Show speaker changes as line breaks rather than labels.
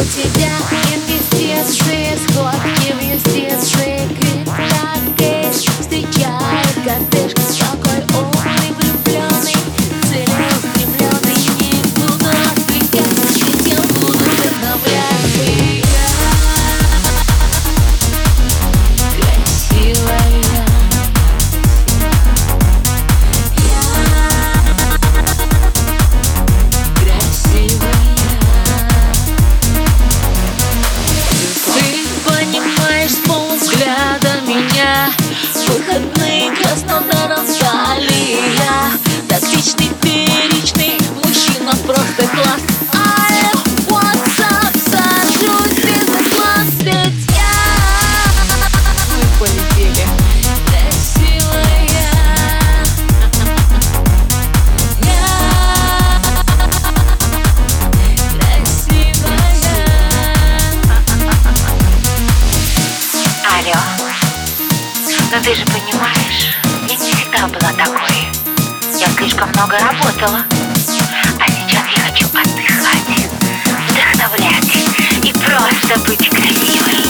у тебя
и cause no
not Но ты же понимаешь, я не всегда была такой. Я слишком много работала. А сейчас я хочу отдыхать, вдохновлять и просто быть красивой.